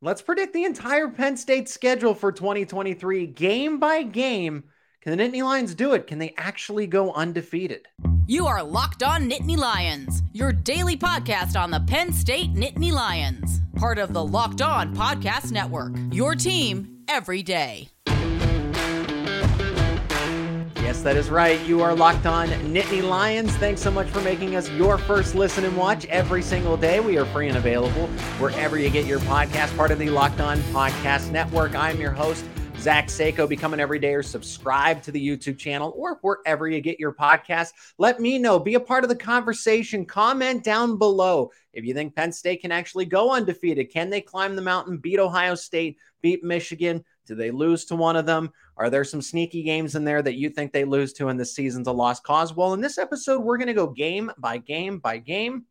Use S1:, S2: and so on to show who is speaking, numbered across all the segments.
S1: Let's predict the entire Penn State schedule for 2023 game by game. Can the Nittany Lions do it? Can they actually go undefeated?
S2: You are Locked On Nittany Lions, your daily podcast on the Penn State Nittany Lions, part of the Locked On Podcast Network. Your team every day.
S1: Yes, that is right. You are locked on Nittany Lions. Thanks so much for making us your first listen and watch every single day. We are free and available wherever you get your podcast, part of the Locked On Podcast Network. I'm your host, Zach Seyko. Become an everydayer. Subscribe to the YouTube channel or wherever you get your podcast. Let me know. Be a part of the conversation. Comment down below if you think Penn State can actually go undefeated. Can they climb the mountain, beat Ohio State, beat Michigan? Do they lose to one of them? Are there some sneaky games in there that you think they lose to and the season's a lost cause? Well, in this episode, we're going to go game by game by game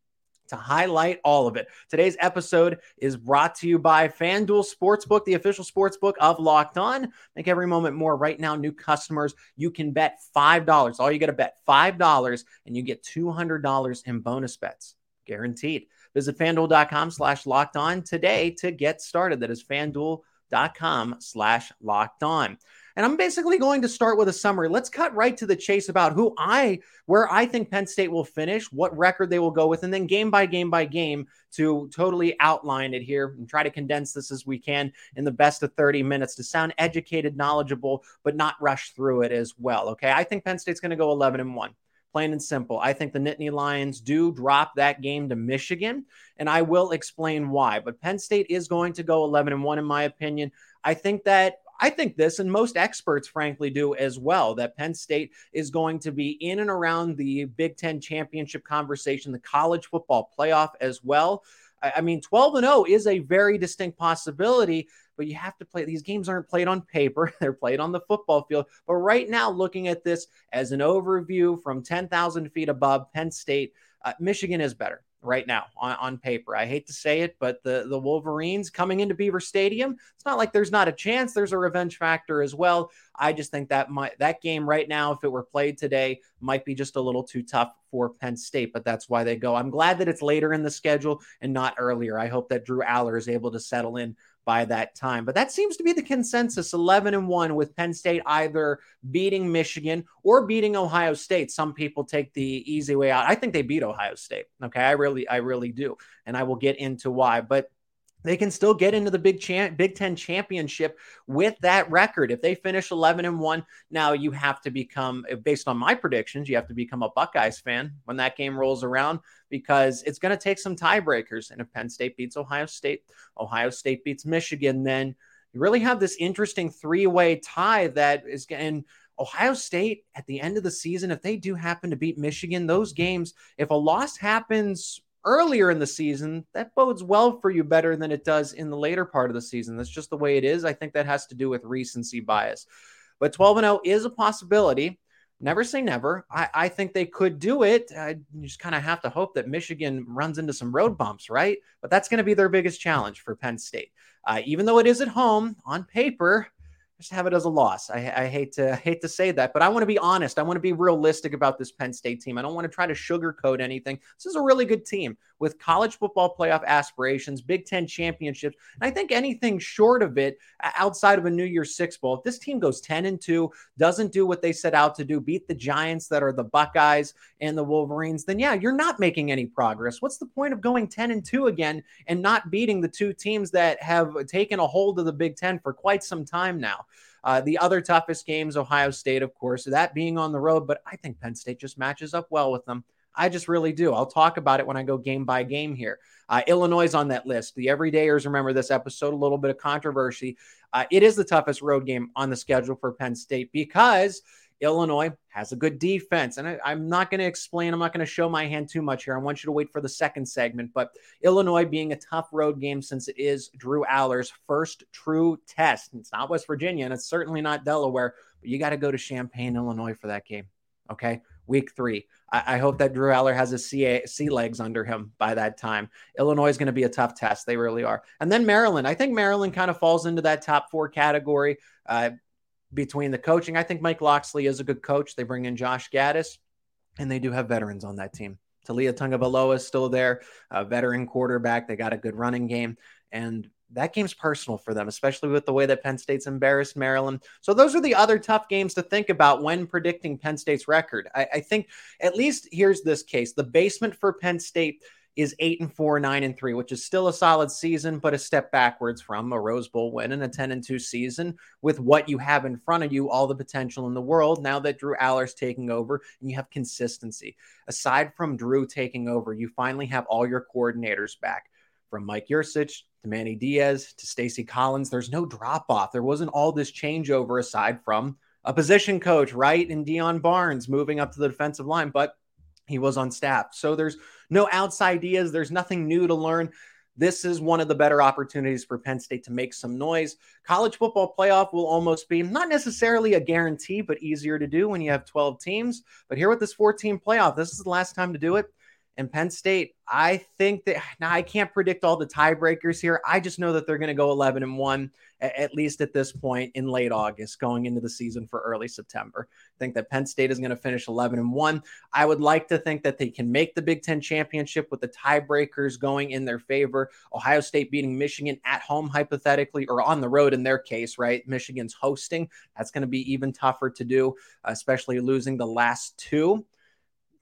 S1: to highlight all of it. Today's episode is brought to you by FanDuel Sportsbook, the official sportsbook of Locked On. Make every moment more. Right now, new customers, you can bet $5. All you got to bet $5 and you get $200 in bonus bets. Guaranteed. Visit fanduel.com slash locked on today to get started. That is fanduel.com slash locked on. And I'm basically going to start with a summary. Let's cut right to the chase about who I, where I think Penn State will finish, what record they will go with, and then game by game by game to totally outline it here and try to condense this as we can in the best of 30 minutes to sound educated, knowledgeable, but not rush through it as well. Okay. I think Penn State's going to go 11 and 1 plain and simple. I think the Nittany Lions do drop that game to Michigan, and I will explain why. But Penn State is going to go 11 and 1, in my opinion. I think that. I think this, and most experts, frankly, do as well, that Penn State is going to be in and around the Big Ten championship conversation, the college football playoff as well. I mean, 12 and 0 is a very distinct possibility but you have to play. These games aren't played on paper, they're played on the football field. But right now, looking at this as an overview from 10,000 feet above Penn State, uh, Michigan is better right now on, on paper. I hate to say it, but the, the Wolverines coming into Beaver Stadium, it's not like there's not a chance. There's a revenge factor as well. I just think that might that game right now, if it were played today, might be just a little too tough for Penn State, but that's why they go. I'm glad that it's later in the schedule and not earlier. I hope that Drew Allar is able to settle in by that time. But that seems to be the consensus 11 and 1 with Penn State either beating Michigan or beating Ohio State. Some people take the easy way out. I think they beat Ohio State. Okay, I really I really do. And I will get into why. But they can still get into the Big Big Ten championship with that record. If they finish 11 and 1, now you have to become, based on my predictions, you have to become a Buckeyes fan when that game rolls around because it's going to take some tiebreakers. And if Penn State beats Ohio State, Ohio State beats Michigan, then you really have this interesting three way tie that is going. Ohio State at the end of the season, if they do happen to beat Michigan, those games, if a loss happens earlier in the season, that bodes well for you better than it does in the later part of the season. That's just the way it is. I think that has to do with recency bias. But 12 and 0 is a possibility. Never say never. I, I think they could do it. I just kind of have to hope that Michigan runs into some road bumps, right? But that's going to be their biggest challenge for Penn State. Uh, even though it is at home on paper, just have it as a loss. I, I, hate to hate to say that, but I want to be honest. I want to be realistic about this Penn State team. I don't want to try to sugarcoat anything. This is a really good team with college football playoff aspirations, Big Ten championships, and I think anything short of it, outside of a New Year's Six bowl, if this team goes ten and two, doesn't do what they set out to do, beat the Giants that are the Buckeyes and the Wolverines, then yeah, you're not making any progress. What's the point of going ten and two again and not beating the two teams that have taken a hold of the Big Ten for quite some time now? Uh, the other toughest games, Ohio State, of course, that being on the road, but I think Penn State just matches up well with them. I just really do. I'll talk about it when I go game by game here. Uh, Illinois is on that list. The everydayers remember this episode, a little bit of controversy. Uh, it is the toughest road game on the schedule for Penn State because Illinois has a good defense. And I, am not going to explain, I'm not going to show my hand too much here. I want you to wait for the second segment. But Illinois being a tough road game since it is Drew Allar's first true test. It's not West Virginia and it's certainly not Delaware, but you got to go to Champaign, Illinois for that game. Okay. Week three. I, I hope that Drew Allar has his sea legs under him by that time. Illinois is going to be a tough test. They really are. And then Maryland. I think Maryland kind of falls into that top four category. Uh, between the coaching. I think Mike Locksley is a good coach. They bring in Josh Gattis, and they do have veterans on that team. Taulia Tagovailoa is still there, a veteran quarterback. They got a good running game. And that game's personal for them, especially with the way that Penn State's embarrassed Maryland. So those are the other tough games to think about when predicting Penn State's record. I, I think at least here's this case: the basement for Penn State is eight and four, nine and three, which is still a solid season, but a step backwards from a Rose Bowl win and a 10 and two season with what you have in front of you, all the potential in the world. Now that Drew Allar's taking over and you have consistency. Aside from Drew taking over, you finally have all your coordinators back from Mike Yurcich to Manny Diaz to Stacy Collins. There's no drop off. There wasn't all this changeover aside from a position coach, right? And Deion Barnes moving up to the defensive line, but he was on staff. So there's no outside ideas. There's nothing new to learn. This is one of the better opportunities for Penn State to make some noise. College football playoff will almost be not necessarily a guarantee, but easier to do when you have 12 teams. But here with this 14 playoff, this is the last time to do it. And Penn State, I think that now I can't predict all the tiebreakers here. I just know that they're going to go 11 and 1 at least at this point in late August going into the season for early September. I think that Penn State is going to finish 11 and 1. I would like to think that they can make the Big 10 championship with the tiebreakers going in their favor. Ohio State beating Michigan at home hypothetically or on the road in their case, right? Michigan's hosting. That's going to be even tougher to do, especially losing the last two.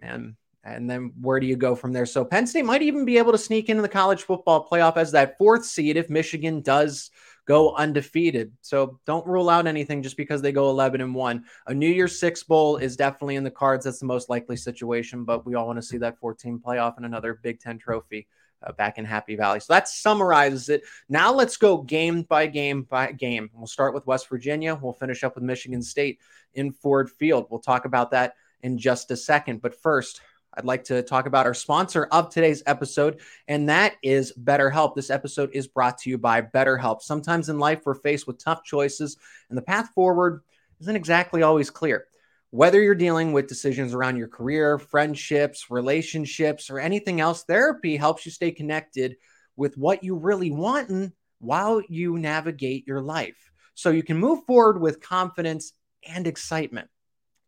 S1: And and then where do you go from there? So Penn State might even be able to sneak into the college football playoff as that fourth seed if Michigan does go undefeated. So don't rule out anything just because they go 11 and 1. A New Year's Six Bowl is definitely in the cards. That's the most likely situation, but we all want to see that 14 playoff and another Big Ten trophy. Uh, back in Happy Valley. So that summarizes it. Now let's go game by game by game. We'll start with West Virginia. We'll finish up with Michigan State in Ford Field. We'll talk about that in just a second. But first, I'd like to talk about our sponsor of today's episode, and that is BetterHelp. This episode is brought to you by BetterHelp. Sometimes in life, we're faced with tough choices, and the path forward isn't exactly always clear. Whether you're dealing with decisions around your career, friendships, relationships, or anything else, therapy helps you stay connected with what you really want while you navigate your life. So you can move forward with confidence and excitement.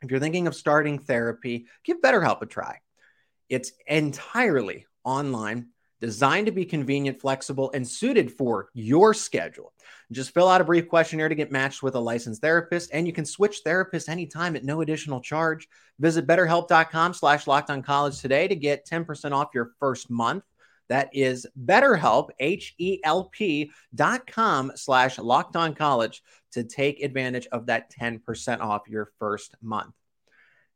S1: If you're thinking of starting therapy, give BetterHelp a try. It's entirely online, designed to be convenient, flexible, and suited for your schedule. Just fill out a brief questionnaire to get matched with a licensed therapist, and you can switch therapists anytime at no additional charge. Visit betterhelp.com slash college today to get 10% off your first month. That is BetterHelp, H-E-L-P dot com slash college to take advantage of that 10% off your first month.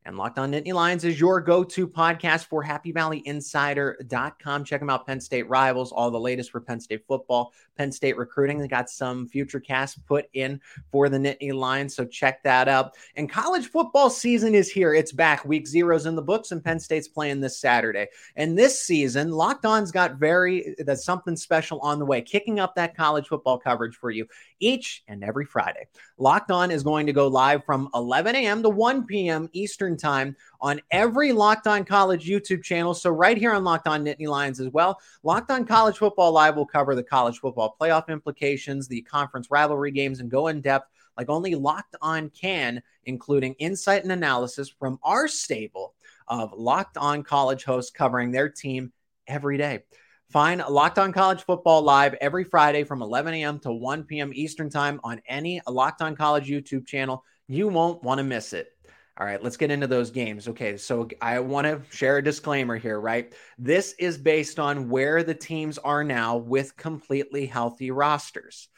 S1: And Locked On Nittany Lions is your go to podcast for HappyValleyInsider.com. Check them out, Penn State Rivals, all the latest for Penn State football, Penn State recruiting. They got some future casts put in for the Nittany Lions, so check that out. And college football season is here. It's back. Week zero's in the books, and Penn State's playing this Saturday. And this season, Locked On's got very, that's something special on the way, kicking up that college football coverage for you each and every Friday. Locked On is going to go live from 11 a.m. to 1 p.m. Eastern Time on every Locked On College YouTube channel. So, right here on Locked On Nittany Lions as well. Locked On College Football Live will cover the college football playoff implications, the conference rivalry games, and go in depth like only Locked On can, including insight and analysis from our stable of Locked On College hosts covering their team every day. Find Locked On College Football live every Friday from 11 a.m. to 1 p.m. Eastern Time on any Locked On College YouTube channel. You won't want to miss it. All right, let's get into those games. Okay, so I want to share a disclaimer here, right? This is based on where the teams are now with completely healthy rosters.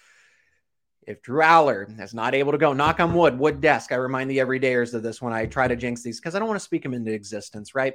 S1: If Drew Allar is not able to go, knock on wood, wood desk. I remind the everydayers of this when I try to jinx these because I don't want to speak them into existence, right?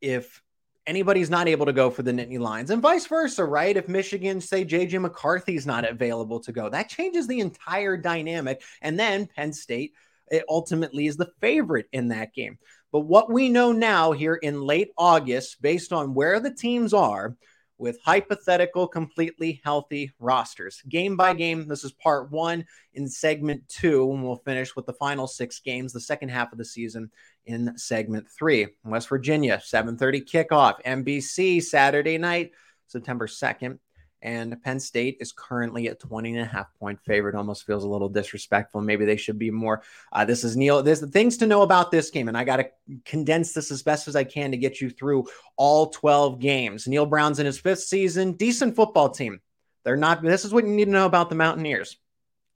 S1: If anybody's not able to go for the Nittany Lions and vice versa, right? If Michigan, say JJ McCarthy's not available to go, that changes the entire dynamic. And then Penn State it ultimately is the favorite in that game. But what we know now here in late August, based on where the teams are with hypothetical, completely healthy rosters, game by game, this is part one in segment two, and we'll finish with the final six games, the second half of the season in segment three. West Virginia, 7:30 kickoff, NBC Saturday night, September 2nd. And Penn State is currently a 20 and a half point favorite. Almost feels a little disrespectful. Maybe they should be more. Uh, this is Neal. There's the things to know about this game, and I got to condense this as best as I can to get you through all 12 games. Neal Brown's in his fifth season. Decent football team. They're not, this is what you need to know about the Mountaineers.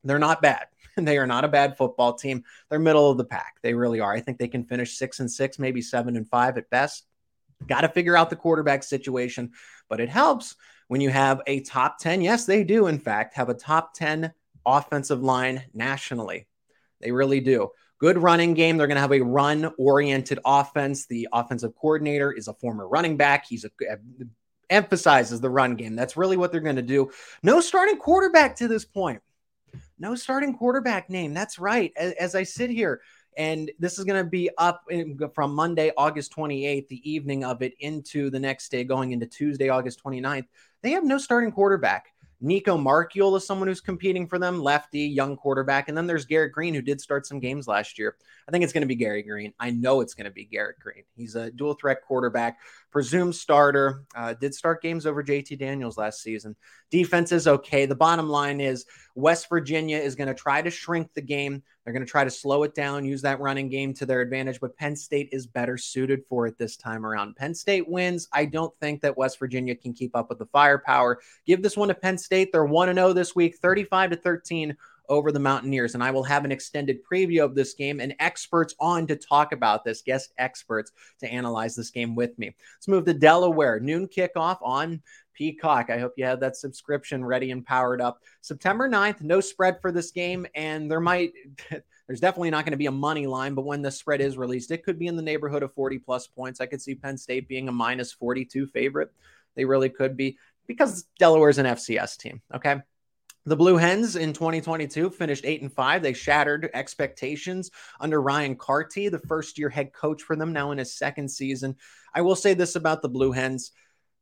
S1: They're not bad. They are not a bad football team. They're middle of the pack. They really are. I think they can finish six and six, maybe seven and five at best. Got to figure out the quarterback situation, but it helps when you have a top 10. Yes, they do, in fact, have a top 10 offensive line nationally. They really do. Good running game. They're going to have a run oriented offense. The offensive coordinator is a former running back. He's a, emphasizes the run game. That's really what they're going to do. No starting quarterback to this point. No starting quarterback name. That's right. As, as I sit here, and this is going to be up in, from Monday, August 28th, the evening of it, into the next day, going into Tuesday, August 29th. They have no starting quarterback. Nico Marchiol is someone who's competing for them, lefty, young quarterback. And then there's Garrett Green, who did start some games last year. I think it's going to be Garrett Green. I know it's going to be Garrett Green. He's a dual threat quarterback, presumed starter, uh, did start games over JT Daniels last season. Defense is okay. The bottom line is West Virginia is going to try to shrink the game. They're going to try to slow it down, use that running game to their advantage, but Penn State is better suited for it this time around. Penn State wins. I don't think that West Virginia can keep up with the firepower. Give this one to Penn State. They're 1 0 this week, 35 to 13 over the Mountaineers. And I will have an extended preview of this game and experts on to talk about this, guest experts to analyze this game with me. Let's move to Delaware. Noon kickoff on Peacock. I hope you have that subscription ready and powered up. September 9th, no spread for this game. And there might. There's definitely not going to be a money line, but when the spread is released, it could be in the neighborhood of 40 plus points. I could see Penn State being a minus 42 favorite. They really could be because Delaware is an FCS team. Okay. The Blue Hens in 2022 finished eight and five. They shattered expectations under Ryan Carty, the first year head coach for them, now in his second season. I will say this about the Blue Hens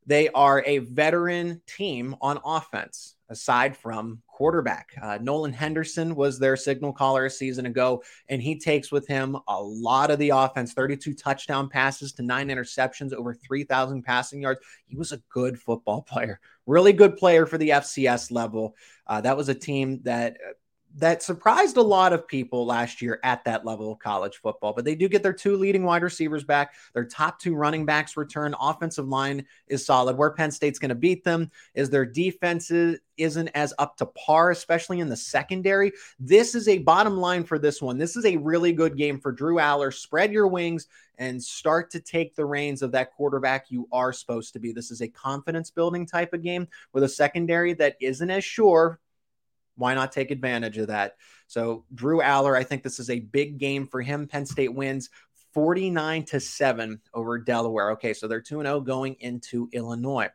S1: they are a veteran team on offense, aside from quarterback. Uh, Nolan Henderson was their signal caller a season ago, and he takes with him a lot of the offense 32 touchdown passes to nine interceptions, over 3,000 passing yards. He was a good football player, really good player for the FCS level. Uh, that was a team that that surprised a lot of people last year at that level of college football. But they do get their two leading wide receivers back. Their top two running backs return. Offensive line is solid. Where Penn State's going to beat them is their defenses isn't as up to par, especially in the secondary. This is a bottom line for this one. This is a really good game for Drew Allar. Spread your wings and start to take the reins of that quarterback you are supposed to be. This is a confidence building type of game with a secondary that isn't as sure why not take advantage of that? So, Drew Allar, I think this is a big game for him. Penn State wins 49 to 7 over Delaware. Okay, so they're 2 0 going into Illinois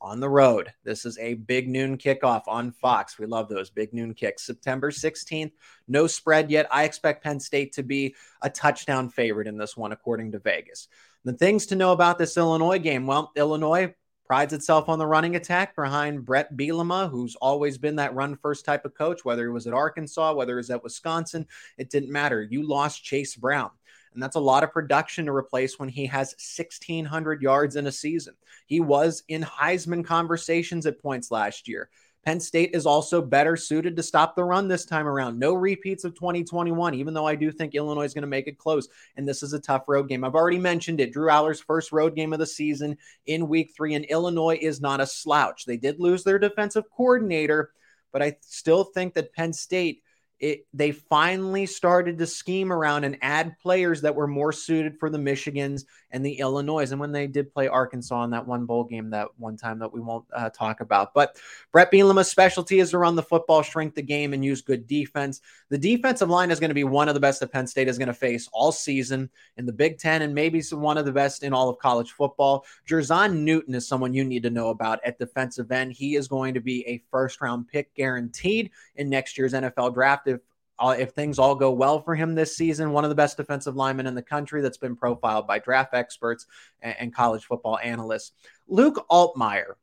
S1: on the road. This is a big noon kickoff on Fox. We love those big noon kicks. September 16th, no spread yet. I expect Penn State to be a touchdown favorite in this one, according to Vegas. The things to know about this Illinois game well, Illinois prides itself on the running attack behind Bret Bielema, who's always been that run first type of coach, whether it was at Arkansas, whether it was at Wisconsin, it didn't matter. You lost Chase Brown. And that's a lot of production to replace when he has 1,600 yards in a season. He was in Heisman conversations at points last year. Penn State is also better suited to stop the run this time around. No repeats of 2021, even though I do think Illinois is going to make it close. And this is a tough road game. I've already mentioned it. Drew Allar's first road game of the season in week three, and Illinois is not a slouch. They did lose their defensive coordinator, but I still think that Penn State it, they finally started to scheme around and add players that were more suited for the Michigans and the Illinois. And when they did play Arkansas in that one bowl game that one time that we won't uh, talk about. But Bret Bielema's specialty is to run the football, shrink the game, and use good defense. The defensive line is going to be one of the best that Penn State is going to face all season in the Big Ten and maybe one of the best in all of college football. Jer'Zhan Newton is someone you need to know about at defensive end. He is going to be a first round pick guaranteed in next year's NFL draft uh, Uh, if things all go well for him this season, one of the best defensive linemen in the country that's been profiled by draft experts and, and college football analysts. Luke Altmyer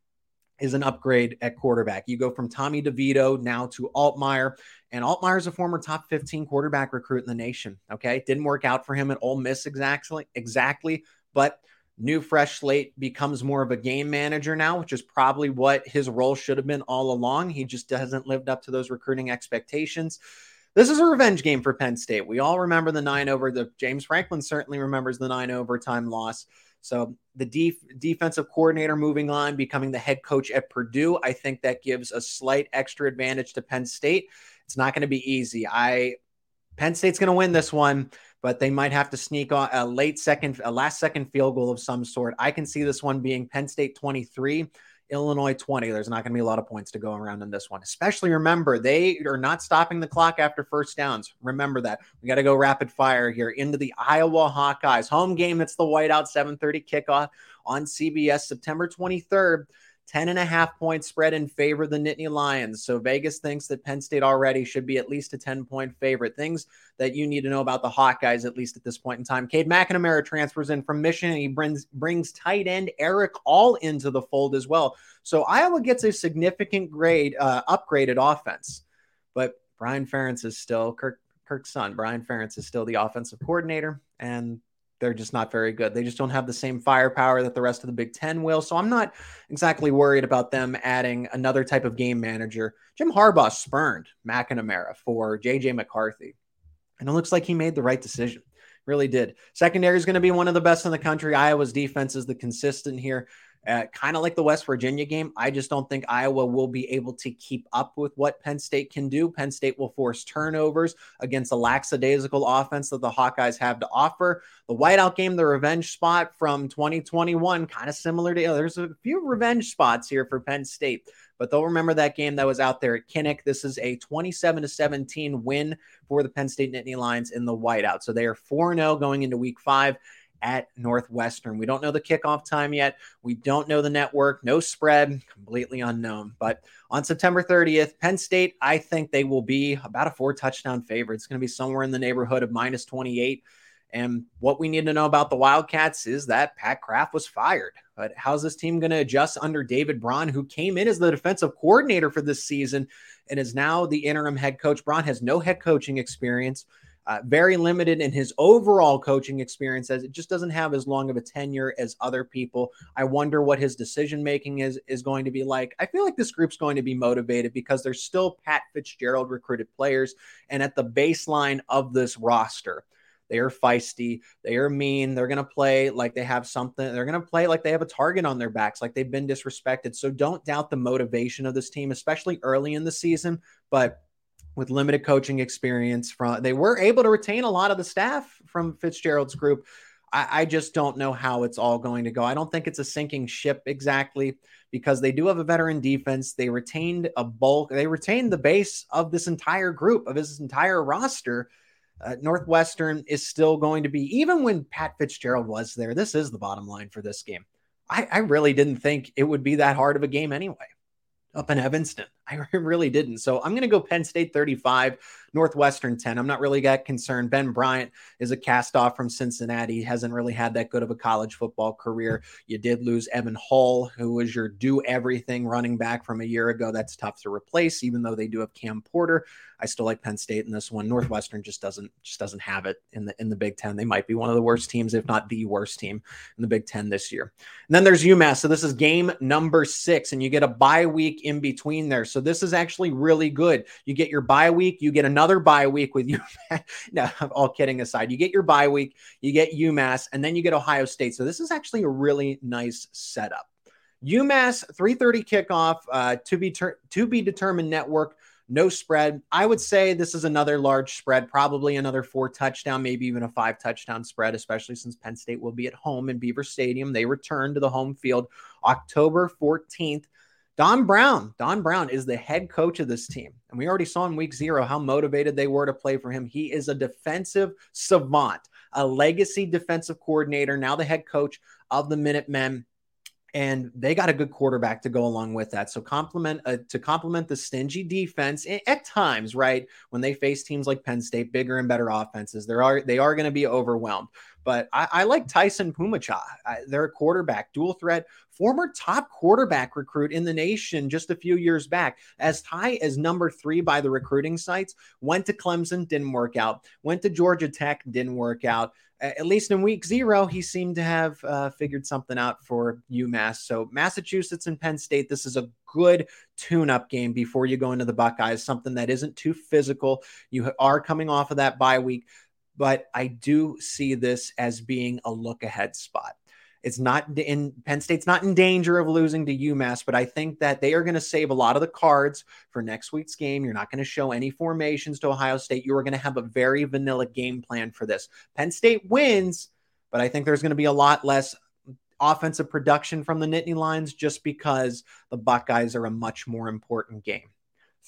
S1: is an upgrade at quarterback. You go from Tommy DeVito now to Altmyer, and Altmyer is a former top 15 quarterback recruit in the nation. Okay, didn't work out for him at Ole Miss exactly, exactly, but new fresh slate becomes more of a game manager now, which is probably what his role should have been all along. He just hasn't lived up to those recruiting expectations. This is a revenge game for Penn State. We all remember the nine over. The James Franklin certainly remembers the nine overtime loss. So the def- defensive coordinator moving on, becoming the head coach at Purdue, I think that gives a slight extra advantage to Penn State. It's not going to be easy. I Penn State's going to win this one, but they might have to sneak on a late second, a last second field goal of some sort. I can see this one being Penn State 23, Illinois 20. There's not going to be a lot of points to go around in this one. Especially remember, they are not stopping the clock after first downs. Remember that. We got to go rapid fire here into the Iowa Hawkeyes home game. It's the whiteout 7:30 kickoff on CBS September 23rd. 10 and a half point spread in favor of the Nittany Lions. So Vegas thinks that Penn State already should be at least a 10 point favorite. Things that you need to know about the Hawkeyes, at least at this point in time. Cade McNamara transfers in from Michigan. He brings brings tight end Erick All into the fold as well. So Iowa gets a significant grade uh, upgraded offense. But Brian Ferentz is still Kirk Kirk's son. Brian Ferentz is still the offensive coordinator. And they're just not very good. They just don't have the same firepower that the rest of the Big Ten will. So I'm not exactly worried about them adding another type of game manager. Jim Harbaugh spurned McNamara for JJ McCarthy, and it looks like he made the right decision. Really did. Secondary is going to be one of the best in the country. Iowa's defense is the consistent here. Uh, kind of like the West Virginia game, I just don't think Iowa will be able to keep up with what Penn State can do. Penn State will force turnovers against the lackadaisical offense that the Hawkeyes have to offer. The whiteout game, the revenge spot from 2021, kind of similar to there's a few revenge spots here for Penn State, but they'll remember that game that was out there at Kinnick. This is a 27 to 17 win for the Penn State Nittany Lions in the whiteout. So they are 4 0 going into week five at Northwestern. We don't know the kickoff time yet. We don't know the network, no spread, completely unknown. But on September 30th, Penn State, I think they will be about a four touchdown favorite. It's going to be somewhere in the neighborhood of minus 28. And what we need to know about the Wildcats is that Pat Kraft was fired. But how's this team going to adjust under David Braun, who came in as the defensive coordinator for this season and is now the interim head coach? Braun has no head coaching experience uh, very limited in his overall coaching experience as it just doesn't have as long of a tenure as other people. I wonder what his decision making is is going to be like. I feel like this group's going to be motivated because there's still Pat Fitzgerald recruited players and at the baseline of this roster. They are feisty. They are mean. They're going to play like they have something. They're going to play like they have a target on their backs, like they've been disrespected. So don't doubt the motivation of this team, especially early in the season. But with limited coaching experience from they were able to retain a lot of the staff from Fitzgerald's group. I, I, just don't know how it's all going to go. I don't think it's a sinking ship exactly because they do have a veteran defense. They retained a bulk, they retained the base of this entire group, of this entire roster. Uh, Northwestern is still going to be, even when Pat Fitzgerald was there, this is the bottom line for this game. I, I really didn't think it would be that hard of a game anyway up in Evanston. I really didn't. So I'm going to go Penn State 35, Northwestern 10. I'm not really that concerned. Ben Bryant is a cast off from Cincinnati. He hasn't really had that good of a college football career. You did lose Evan Hull, who was your do everything running back from a year ago. That's tough to replace, even though they do have Cam Porter. I still like Penn State in this one. Northwestern just doesn't just doesn't have it in the in the Big Ten. They might be one of the worst teams, if not the worst team in the Big Ten this year. And then there's UMass. So this is game number six, and you get a bye week in between there. So this is actually really good. You get your bye week, you get another bye week with UMass. no, all kidding aside, you get your bye week, you get UMass, and then you get Ohio State. So this is actually a really nice setup. UMass 3:30 kickoff uh, to be ter- to be determined network no spread. I would say this is another large spread, probably another four touchdown, maybe even a five touchdown spread, especially since Penn State will be at home in Beaver Stadium. They return to the home field October 14th. Don Brown, Don Brown is the head coach of this team. And we already saw in week zero how motivated they were to play for him. He is a defensive savant, a legacy defensive coordinator, now the head coach of the Minutemen and they got a good quarterback to go along with that. So complement uh, to complement the stingy defense at times, right? When they face teams like Penn State, bigger and better offenses, there are they are going to be overwhelmed. But I, I like Taisun Phommachanh. they're a quarterback, dual threat, former top quarterback recruit in the nation just a few years back, as high as number three by the recruiting sites. Went to Clemson, didn't work out. Went to Georgia Tech, didn't work out at least in week zero, he seemed to have uh, figured something out for UMass. So, Massachusetts and Penn State, this is a good tune up game before you go into the Buckeyes, something that isn't too physical. You are coming off of that bye week, but I do see this as being a look ahead spot. It's not in Penn State's not in danger of losing to UMass, but I think that they are going to save a lot of the cards for next week's game. You're not going to show any formations to Ohio State. You are going to have a very vanilla game plan for this. Penn State wins, but I think there's going to be a lot less offensive production from the Nittany Lions just because the Buckeyes are a much more important game.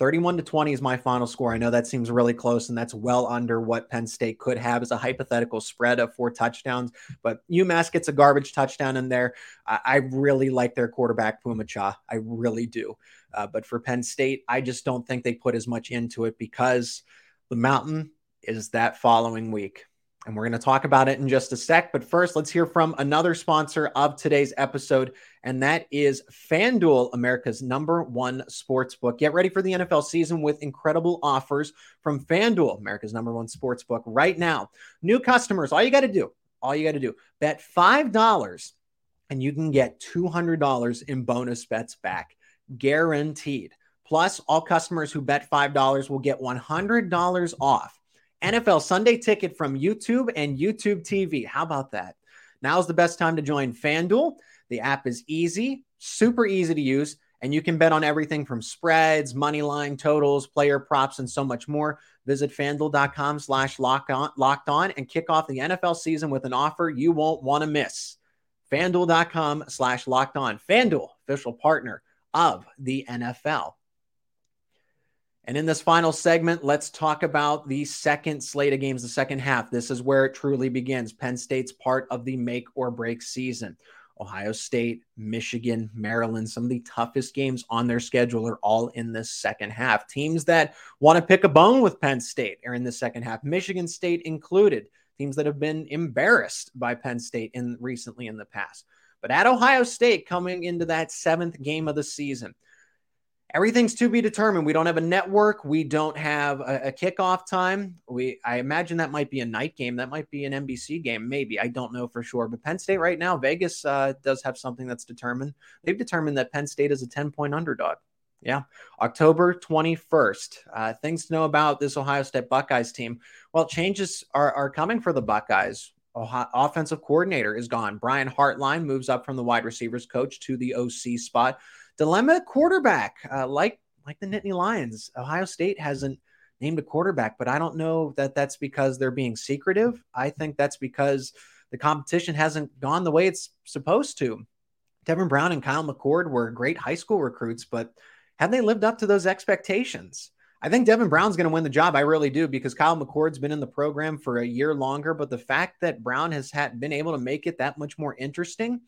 S1: 31 to 20 is my final score. I know that seems really close, and that's well under what Penn State could have as a hypothetical spread of four touchdowns. But UMass gets a garbage touchdown in there. I, I really like their quarterback, Phommachanh. I really do. Uh, but for Penn State, I just don't think they put as much into it because the mountain is that following week. And we're going to talk about it in just a sec. But first, let's hear from another sponsor of today's episode, and that is FanDuel, America's number one sports book. Get ready for the NFL season with incredible offers from FanDuel, America's number one sports book right now. New customers, all you got to do, all you got to do, bet $5 and you can get $200 in bonus bets back, guaranteed. Plus, all customers who bet $5 will get $100 off NFL Sunday ticket from YouTube and YouTube TV. How about that? Now's the best time to join FanDuel. The app is easy, super easy to use, and you can bet on everything from spreads, money line totals, player props, and so much more. Visit fanduel.com slash locked on and kick off the NFL season with an offer you won't want to miss. FanDuel.com slash locked on. FanDuel, official partner of the NFL. And in this final segment, let's talk about the second slate of games, the second half. This is where it truly begins. Penn State's part of the make or break season. Ohio State, Michigan, Maryland, some of the toughest games on their schedule are all in this second half. Teams that want to pick a bone with Penn State are in the second half, Michigan State included. Teams that have been embarrassed by Penn State in recently in the past. But at Ohio State, coming into that seventh game of the season, everything's to be determined. We don't have a network. We don't have a, a, kickoff time. We I imagine that might be a night game. That might be an NBC game. Maybe I don't know for sure. But Penn State right now, Vegas uh, does have something that's determined. They've determined that Penn State is a ten point underdog. Yeah, October 21st. Uh, things to know about this Ohio State Buckeyes team. Well, changes are, are coming for the Buckeyes. Ohio, offensive coordinator is gone. Brian Hartline moves up from the wide receivers coach to the OC spot. Dilemma quarterback, uh, like like the Nittany Lions. Ohio State hasn't named a quarterback, but I don't know that that's because they're being secretive. I think that's because the competition hasn't gone the way it's supposed to. Devin Brown and Kyle McCord were great high school recruits, but have they lived up to those expectations? I think Devin Brown's going to win the job. I really do because Kyle McCord's been in the program for a year longer. But the fact that Brown has had been able to make it that much more interesting,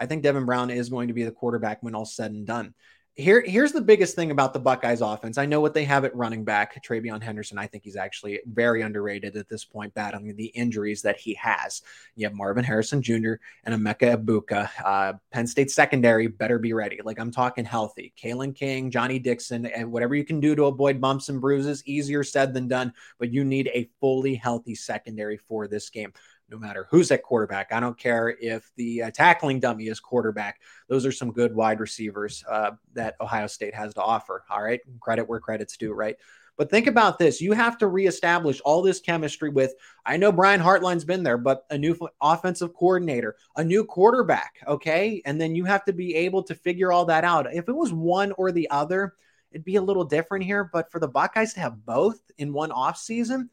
S1: I think Devin Brown is going to be the quarterback when all's said and done. Here, here's the biggest thing about the Buckeyes offense. I know what they have at running back, TreVeyon Henderson. I think he's actually very underrated at this point, battling the injuries that he has. You have Marvin Harrison Jr. and Emeka Egbuka. Uh, Penn State secondary better be ready. Like I'm talking healthy. Kalen King, Johnny Dixon, and whatever you can do to avoid bumps and bruises, easier said than done. But you need a fully healthy secondary for this game no matter who's at quarterback. I don't care if the uh, tackling dummy is quarterback. Those are some good wide receivers uh, that Ohio State has to offer. All right. Credit where credit's due, right? But think about this. You have to reestablish all this chemistry with, I know Brian Hartline's been there, but a new offensive coordinator, a new quarterback. Okay. And then you have to be able to figure all that out. If it was one or the other, it'd be a little different here. But for the Buckeyes to have both in one offseason, season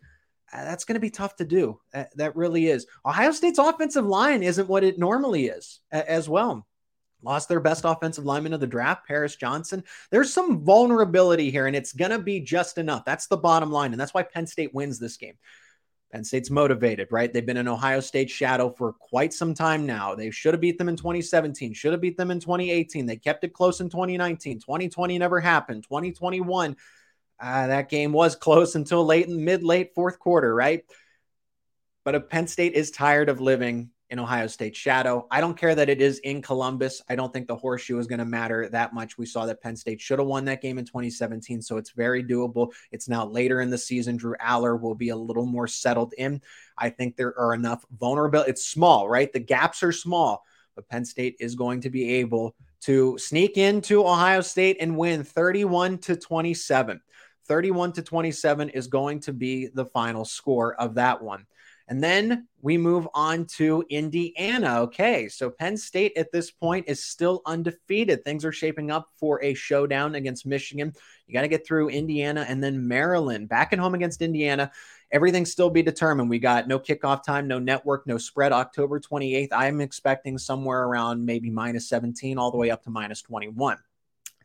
S1: that's going to be tough to do. Uh, that really is. Ohio State's offensive line isn't what it normally is as well. Lost their best offensive lineman of the draft, Paris Johnson. There's some vulnerability here, and it's going to be just enough. That's the bottom line. And that's why Penn State wins this game. Penn State's motivated, right? They've been in Ohio State shadow for quite some time now. They should have beat them in 2017, should have beat them in 2018. They kept it close in 2019. 2020 never happened. 2021, uh, that game was close until late in mid late fourth quarter, right? But if Penn State is tired of living in Ohio State's shadow, I don't care that it is in Columbus. I don't think the horseshoe is going to matter that much. We saw that Penn State should have won that game in 2017, so it's very doable. It's now later in the season. Drew Allar will be a little more settled in. I think there are enough vulnerability. It's small, right? The gaps are small, but Penn State is going to be able to sneak into Ohio State and win 31 to 27. 31 to 27 is going to be the final score of that one. And then we move on to Indiana. Okay, so Penn State at this point is still undefeated. Things are shaping up for a showdown against Michigan. You got to get through Indiana and then Maryland. Back at home against Indiana. Everything still be determined. We got no kickoff time, no network, no spread. October 28th, I'm expecting somewhere around maybe minus 17 all the way up to minus 21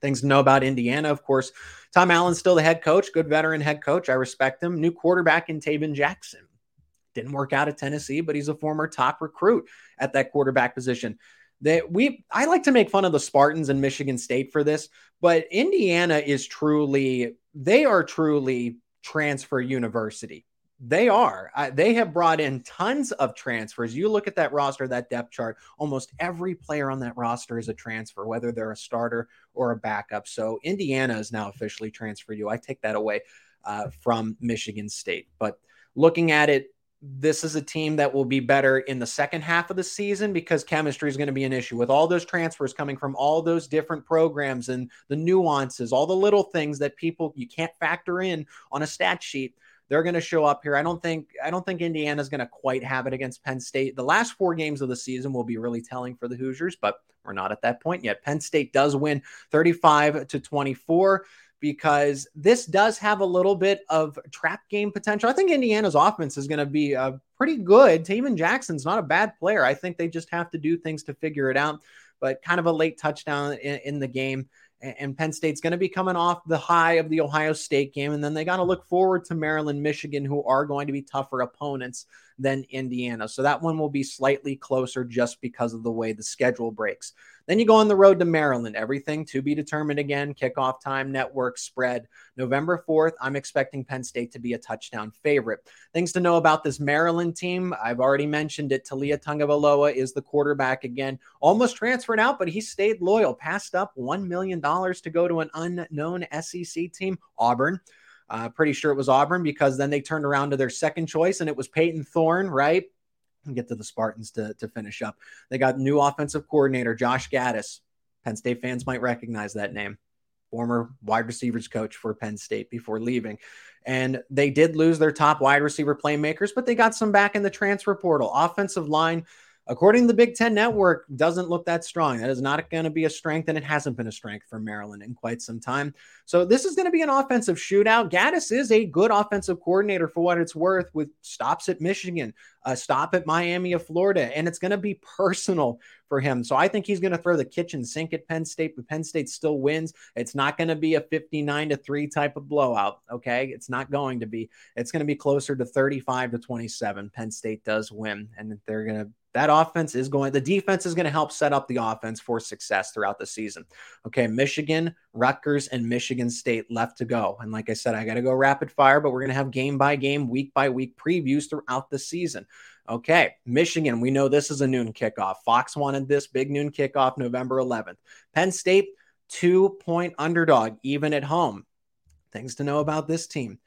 S1: things to know about Indiana. Of course, Tom Allen's still the head coach, good veteran head coach. I respect him. New quarterback in Tayven Jackson. Didn't work out at Tennessee, but he's a former top recruit at that quarterback position. That we I like to make fun of the Spartans and Michigan State for this, but Indiana is truly they are truly transfer university. They are. Uh, they have brought in tons of transfers. You look at that roster, that depth chart, almost every player on that roster is a transfer, whether they're a starter or a backup. So Indiana is now officially transferred you. I take that away uh, from Michigan State. But looking at it, this is a team that will be better in the second half of the season because chemistry is going to be an issue with all those transfers coming from all those different programs and the nuances, all the little things that people you can't factor in on a stat sheet. They're going to show up here. I don't think I don't think Indiana's going to quite have it against Penn State. The last four games of the season will be really telling for the Hoosiers, but we're not at that point yet. Penn State does win 35 to 24 because this does have a little bit of trap game potential. I think Indiana's offense is going to be pretty good. Tayven Jackson's not a bad player. I think they just have to do things to figure it out. But kind of a late touchdown in, in the game. And, Penn State's going to be coming off the high of the Ohio State game. And then they got to look forward to Maryland, Michigan, who are going to be tougher opponents than Indiana. So that one will be slightly closer just because of the way the schedule breaks. Then you go on the road to Maryland. Everything to be determined again. Kickoff time, network spread. November 4th, I'm expecting Penn State to be a touchdown favorite. Things to know about this Maryland team. I've already mentioned it. Taulia Tagovailoa is the quarterback again. Almost transferred out, but he stayed loyal. Passed up $1 million to go to an unknown SEC team, Auburn. Uh, pretty sure it was Auburn because then they turned around to their second choice and it was Payton Thorne, right? and get to the Spartans to, to finish up. They got new offensive coordinator, Josh Gattis. Penn State fans might recognize that name. Former wide receivers coach for Penn State before leaving. And they did lose their top wide receiver playmakers, but they got some back in the transfer portal. Offensive line according to the Big Ten Network, doesn't look that strong. That is not going to be a strength, and it hasn't been a strength for Maryland in quite some time. So this is going to be an offensive shootout. Gattis is a good offensive coordinator for what it's worth, with stops at Michigan, a stop at Miami of Florida, and it's going to be personal for him. So I think he's going to throw the kitchen sink at Penn State, but Penn State still wins. It's not going to be a 59 to 3 type of blowout. Okay. It's not going to be. It's going to be closer to 35 to 27. Penn State does win, and they're going to that offense is going, the defense is going to help set up the offense for success throughout the season. Okay, Michigan, Rutgers, and Michigan State left to go. And like I said, I got to go rapid fire, but we're going to have game by game, week by week previews throughout the season. Okay, Michigan, we know this is a noon kickoff. Fox wanted this big noon kickoff November 11th. Penn State, two point underdog, even at home. Things to know about this team.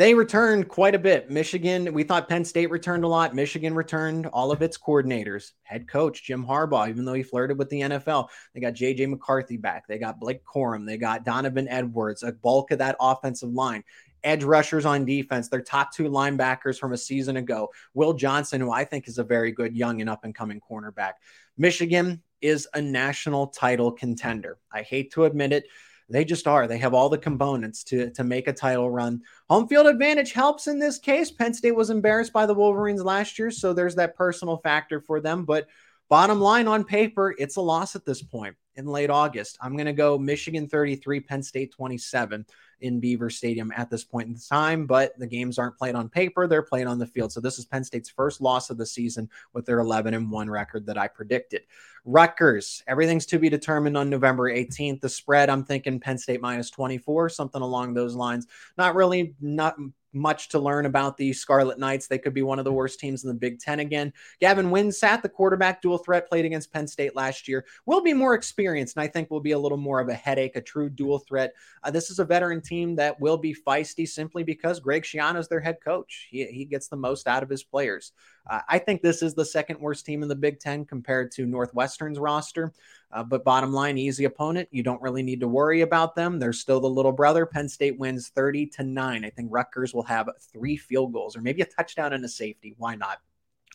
S1: They returned quite a bit. Michigan, we thought Penn State returned a lot. Michigan returned all of its coordinators. Head coach Jim Harbaugh, even though he flirted with the NFL, they got JJ McCarthy back. They got Blake Corum. They got Donovan Edwards, a bulk of that offensive line. Edge rushers on defense, their top two linebackers from a season ago. Will Johnson, who I think is a very good young and up and coming cornerback. Michigan is a national title contender. I hate to admit it. They just are. They have all the components to, to make a title run. Home field advantage helps in this case. Penn State was embarrassed by the Wolverines last year, so there's that personal factor for them. But bottom line on paper, it's a loss at this point in late August. I'm going to go Michigan 33, Penn State 27 in Beaver Stadium at this point in time, but the games aren't played on paper, they're played on the field. So this is Penn State's first loss of the season with their 11 and 1 record that I predicted. Rutgers, everything's to be determined on November 18th. The spread, I'm thinking Penn State minus 24, something along those lines. Not really not much to learn about the Scarlet Knights. They could be one of the worst teams in the Big Ten again. Gavin Wimsatt, the quarterback dual threat, played against Penn State last year, will be more experienced and I think will be a little more of a headache, a true dual threat. Uh, this is a veteran team that will be feisty simply because Greg Schiano is their head coach. He, he gets the most out of his players. Uh, I think this is the second worst team in the Big Ten compared to Northwestern's roster. Uh, but bottom line, easy opponent. You don't really need to worry about them. They're still the little brother. Penn State wins 30 to 9. I think Rutgers will have three field goals or maybe a touchdown and a safety. Why not?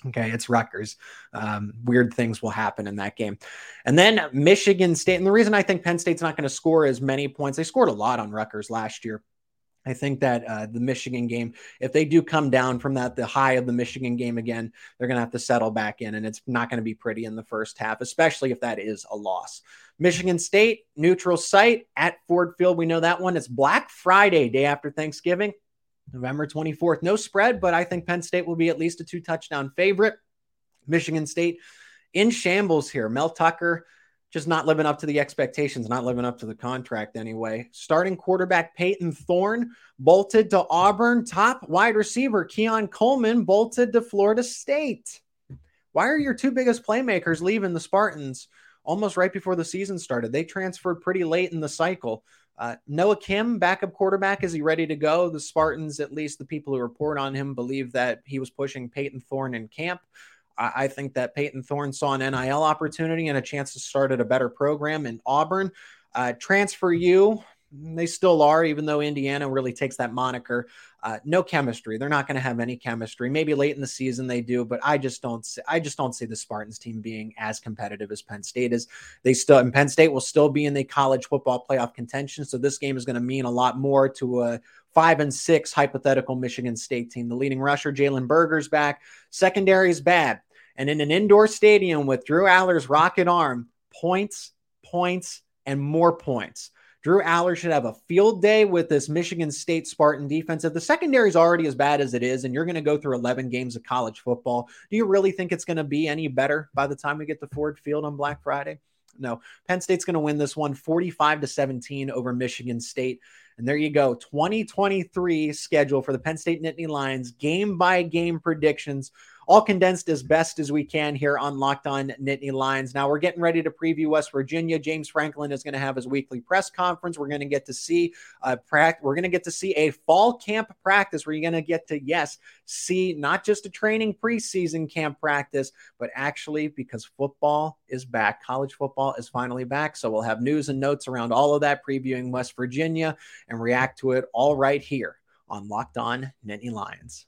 S1: Okay, it's Rutgers. Um, weird things will happen in that game. And then Michigan State. And the reason I think Penn State's not going to score as many points, they scored a lot on Rutgers last year. I think that uh, the Michigan game, if they do come down from that, the high of the Michigan game again, they're going to have to settle back in, and it's not going to be pretty in the first half, especially if that is a loss. Michigan State, neutral site at Ford Field. We know that one. It's Black Friday, day after Thanksgiving. November 24th. No spread, but I think Penn State will be at least a two touchdown favorite. Michigan State in shambles here. Mel Tucker just not living up to the expectations, not living up to the contract anyway. Starting quarterback Payton Thorne bolted to Auburn. Top wide receiver Keon Coleman bolted to Florida State. Why are your two biggest playmakers leaving the Spartans almost right before the season started? They transferred pretty late in the cycle. Uh, Noah Kim, backup quarterback, is he ready to go? The Spartans, at least the people who report on him, believe that he was pushing Payton Thorne in camp. I, think that Payton Thorne saw an NIL opportunity and a chance to start at a better program in Auburn. Uh, transfer you, they still are, even though Indiana really takes that moniker. Uh, no chemistry. They're not going to have any chemistry. Maybe late in the season they do, but I just don't. See, I just don't see the Spartans team being as competitive as Penn State is. They still and Penn State will still be in the college football playoff contention. So this game is going to mean a lot more to a five and six hypothetical Michigan State team. The leading rusher Jalen Berger's back. Secondary is bad, and in an indoor stadium with Drew Allar's rocket arm, points, points, and more points. Drew Allar should have a field day with this Michigan State Spartan defense. If the secondary is already as bad as it is, and you're going to go through 11 games of college football, do you really think it's going to be any better by the time we get to Ford Field on Black Friday? No. Penn State's going to win this one 45 to 17 over Michigan State. And there you go. 2023 schedule for the Penn State Nittany Lions, game by game predictions all condensed as best as we can here on Locked On Nittany Lions. Now we're getting ready to preview West Virginia. James Franklin is going to have his weekly press conference. We're going to get to see uh, a practice. We're going to get to see a fall camp practice where you're going to get to yes see not just a training preseason camp practice, but actually because football is back, college football is finally back. So we'll have news and notes around all of that, previewing West Virginia and react to it all right here on Locked On Nittany Lions.